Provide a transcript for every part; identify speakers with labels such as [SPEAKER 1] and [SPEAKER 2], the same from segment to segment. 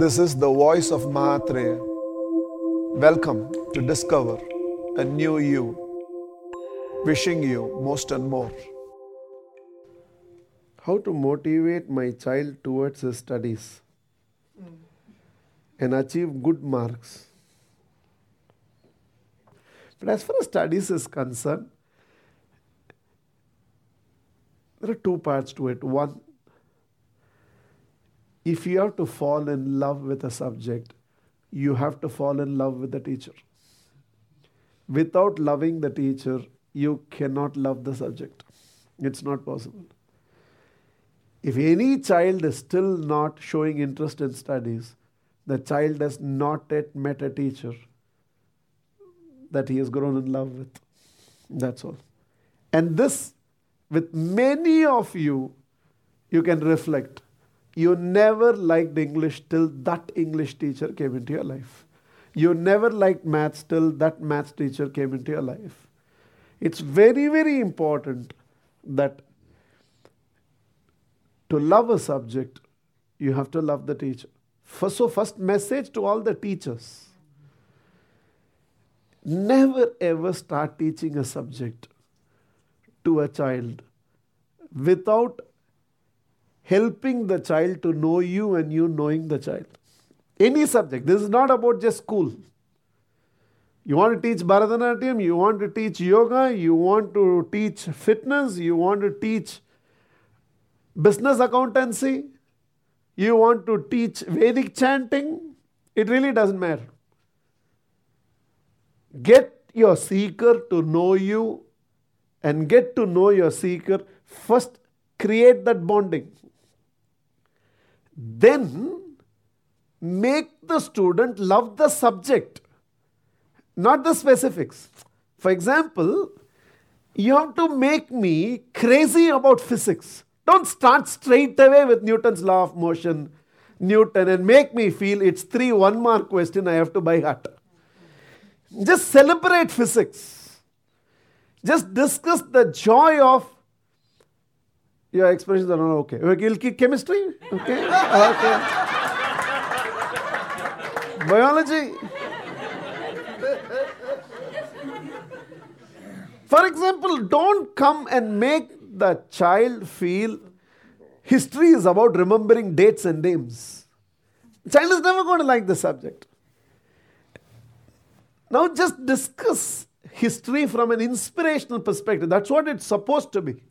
[SPEAKER 1] This is the voice of Mahatria. Welcome to discover a new you. Wishing you most and more.
[SPEAKER 2] How to motivate my child towards his studies hmm. and achieve good marks. But as far as studies is concerned, there are two parts to it. One, if you have to fall in love with a subject, you have to fall in love with the teacher. Without loving the teacher, you cannot love the subject. It's not possible. If any child is still not showing interest in studies, the child has not yet met a teacher that he has grown in love with. That's all. And this, with many of you, you can reflect. You never liked English till that English teacher came into your life. You never liked maths till that maths teacher came into your life. It's very, very important that to love a subject, you have to love the teacher. First, so, first message to all the teachers never ever start teaching a subject to a child without helping the child to know you and you knowing the child. Any subject. This is not about just school. You want to teach Bharatanatyam, you want to teach yoga, you want to teach fitness, you want to teach business accountancy, you want to teach Vedic chanting, it really doesn't matter. Get your seeker to know you and get to know your seeker. First, create that bonding. Then, make the student love the subject, not the specifics. For example, you have to make me crazy about physics. Don't start straight away with Newton's law of motion, Newton, and make me feel it's three one mark question I have to buy heart. Just celebrate physics. Just discuss the joy of your expressions are not okay. Keep chemistry? Okay. okay. Biology. For example, don't come and make the child feel history is about remembering dates and names. Child is never going to like the subject. Now, just discuss history from an inspirational perspective. That's what it's supposed to be.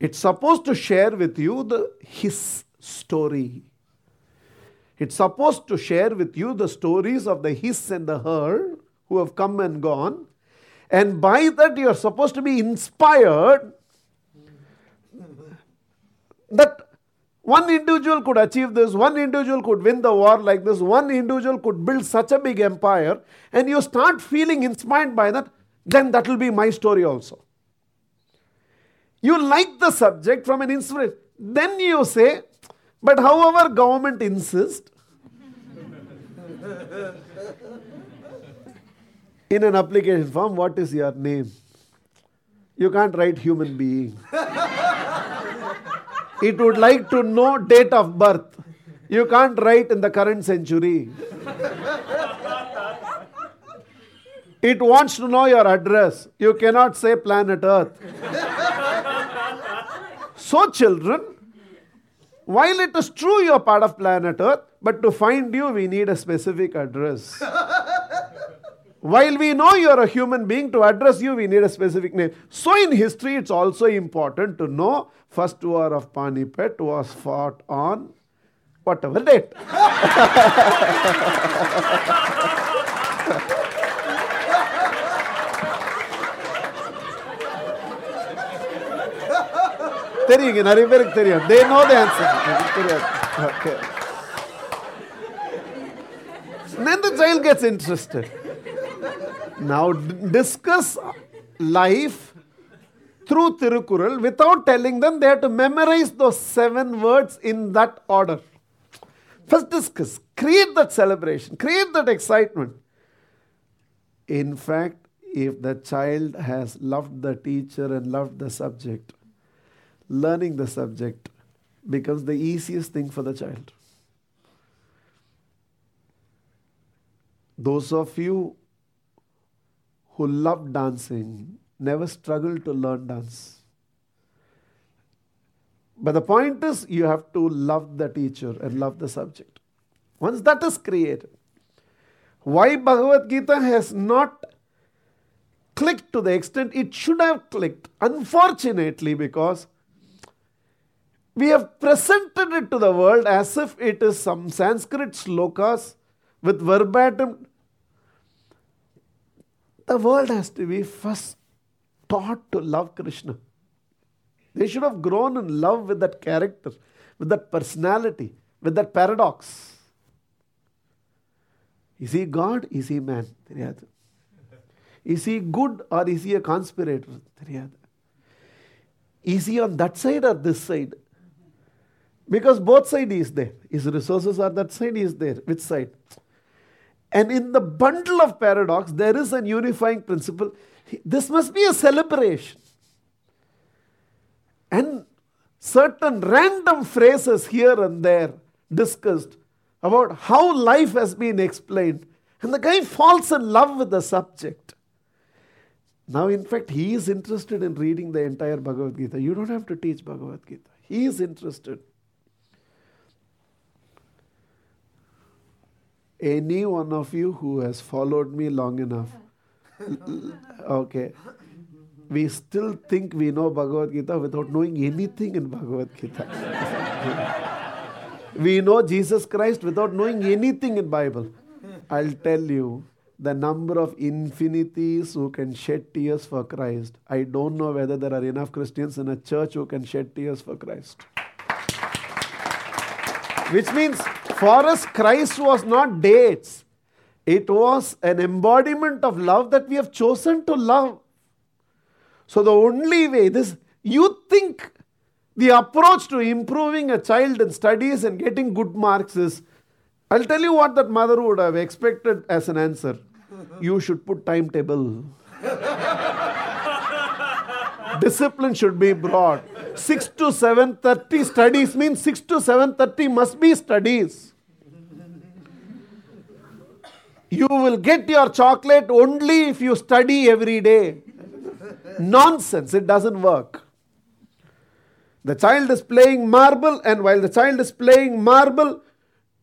[SPEAKER 2] It's supposed to share with you the his story. It's supposed to share with you the stories of the his and the her who have come and gone. And by that, you're supposed to be inspired that one individual could achieve this, one individual could win the war like this, one individual could build such a big empire, and you start feeling inspired by that, then that will be my story also. You like the subject from an inspiration. Then you say, but however government insists, in an application form, what is your name? You can't write human being. it would like to know date of birth. You can't write in the current century. It wants to know your address. You cannot say planet Earth. So, children, while it is true you are part of planet Earth, but to find you, we need a specific address. While we know you are a human being, to address you, we need a specific name. So, in history, it's also important to know first war of Panipat was fought on whatever date. தெரியுங்க நிறைய பேருக்கு தெரியும் they know the answer தெரியாது okay then the child gets interested now discuss life through Tirukural without telling them they have to memorize those seven words in that order. First discuss, create that celebration, create that excitement. In fact, if the child has loved the teacher and loved the subject, learning the subject becomes the easiest thing for the child. Those of you who love dancing never struggle to learn dance. But the point is, you have to love the teacher and love the subject. Once that is created, why Bhagavad Gita has not clicked to the extent it should have clicked, unfortunately, because we have presented it to the world as if it is some Sanskrit slokas with verbatim. The world has to be first taught to love Krishna. They should have grown in love with that character, with that personality, with that paradox. Is he God? Is he man? தெரியாது Is he good or is he a conspirator? தெரியாது Is he on that side or this side? Because both side is there. His resources are that side, is there. Which side? And in the bundle of paradox, there is an unifying principle. This must be a celebration. And certain random phrases here and there discussed about how life has been explained. And the guy falls in love with the subject. Now, in fact, he is interested in reading the entire Bhagavad Gita. You don't have to teach Bhagavad Gita. He is interested. Any one of you who has followed me long enough, okay, we still think we know Bhagavad Gita without knowing anything in Bhagavad Gita. we know Jesus Christ without knowing anything in Bible. I'll tell you the number of infinitheists who can shed tears for Christ. I don't know whether there are enough Christians in a church who can shed tears for Christ. Which means for us, Christ was not dates. It was an embodiment of love that we have chosen to love. So the only way this you think the approach to improving a child in studies and getting good marks is I'll tell you what that mother would have expected as an answer. You should put timetable. Discipline should be brought. 6 to 7.30 studies means 6 to 7.30 must be studies. You will get your chocolate only if you study every day. Nonsense, it doesn't work. The child is playing marble, and while the child is playing marble,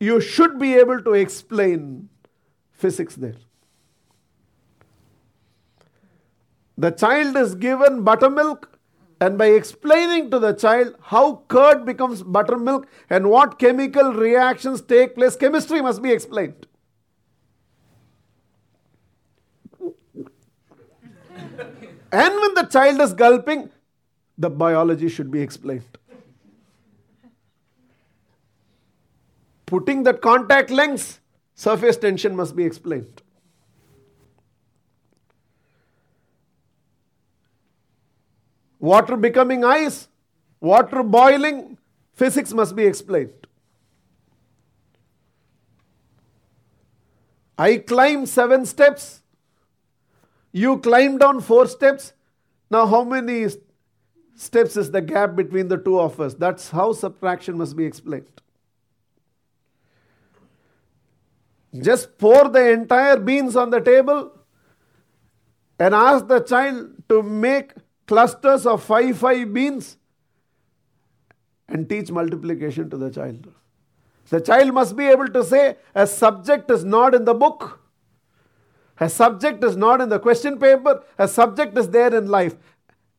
[SPEAKER 2] you should be able to explain physics there. The child is given buttermilk, and by explaining to the child how curd becomes buttermilk and what chemical reactions take place, chemistry must be explained. and when the child is gulping, the biology should be explained. Putting that contact lens, surface tension must be explained. Water becoming ice, water boiling, physics must be explained. I climb seven steps, you climb down four steps. Now, how many steps is the gap between the two of us? That's how subtraction must be explained. Just pour the entire beans on the table and ask the child to make clusters of five five beans and teach multiplication to the child. The child must be able to say, a subject is not in the book, a subject is not in the question paper, a subject is there in life.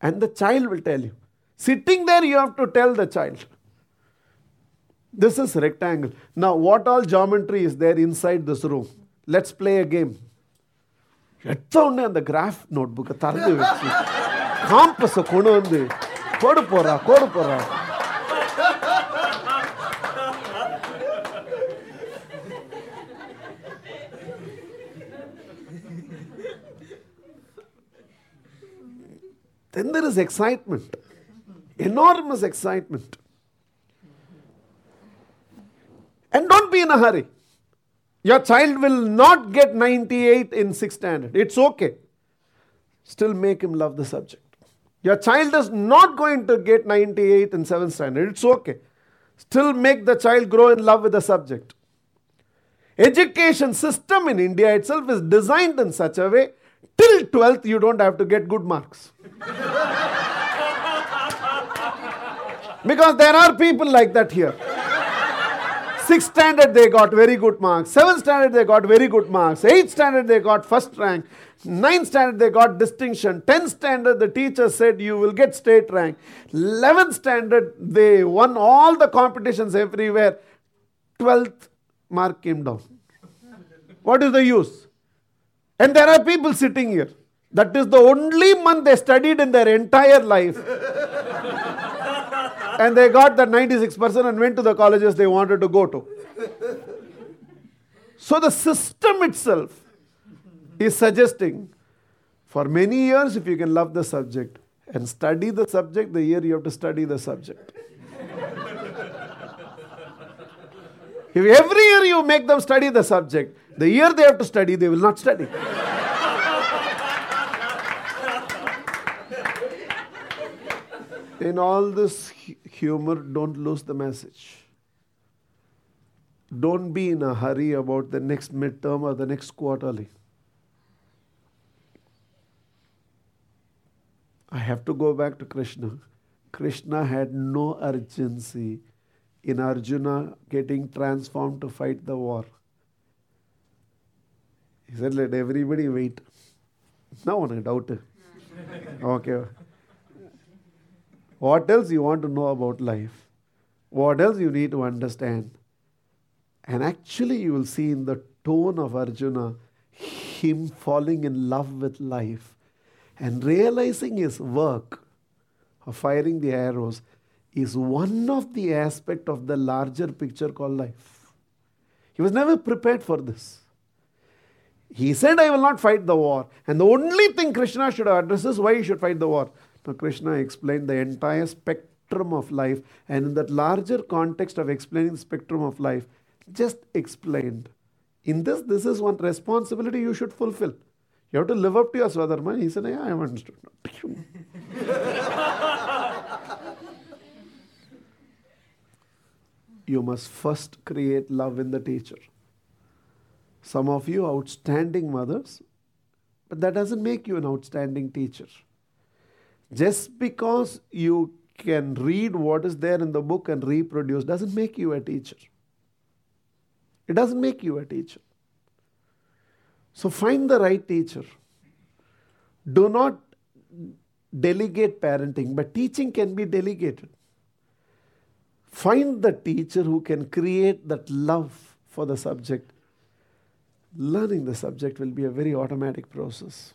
[SPEAKER 2] And the child will tell you. Sitting there, you have to tell the child. This is rectangle. Now, what all geometry is there inside this room? Let's play a game. எடுத்த உடனே அந்த graph நோட்புக்கை திறந்து வச்சு காம்பஸை கொண்டு வந்து கோடு போடுறா கோடு போடுறா then there is excitement, enormous excitement. And don't be in a hurry. Your child will not get 98 in 6th standard. It's okay. Still make him love the subject. Your child is not going to get 98 in 7th standard. It's okay. Still make the child grow in love with the subject. Education system in India itself is designed in such a way till 12th you don't have to get good marks. because there are people like that here. Sixth standard they got very good marks. Seventh standard they got very good marks. Eighth standard they got first rank. Ninth standard they got distinction. Tenth standard the teacher said you will get state rank. Eleventh standard they won all the competitions everywhere. Twelfth mark came down. What is the use? And there are people sitting here. That is the only month they studied in their entire life and they got that 96% and went to the colleges they wanted to go to. So the system itself is suggesting for many years, if you can love the subject and study the subject, the year you have to study the subject. if every year you make them study the subject, the year they have to study, they will not study. in all this humor, don't lose the message. Don't be in a hurry about the next midterm or the next quarterly. I have to go back to Krishna. Krishna had no urgency in Arjuna getting transformed to fight the war. He said, Let everybody wait. No one doubt. okay. What else you want to know about life? What else you need to understand? And actually, you will see in the tone of Arjuna him falling in love with life and realizing his work of firing the arrows is one of the aspect of the larger picture called life. He was never prepared for this. He said, I will not fight the war. And the only thing Krishna should address is why he should fight the war. Krishna explained the entire spectrum of life, and in that larger context of explaining the spectrum of life, just explained. In this, this is one responsibility you should fulfill. You have to live up to your Swadharma. He said, Yeah, I have understood. you must first create love in the teacher. Some of you outstanding mothers, but that doesn't make you an outstanding teacher. Just because you can read what is there in the book and reproduce doesn't make you a teacher. It doesn't make you a teacher. So find the right teacher. Do not delegate parenting, but teaching can be delegated. Find the teacher who can create that love for the subject. Learning the subject will be a very automatic process.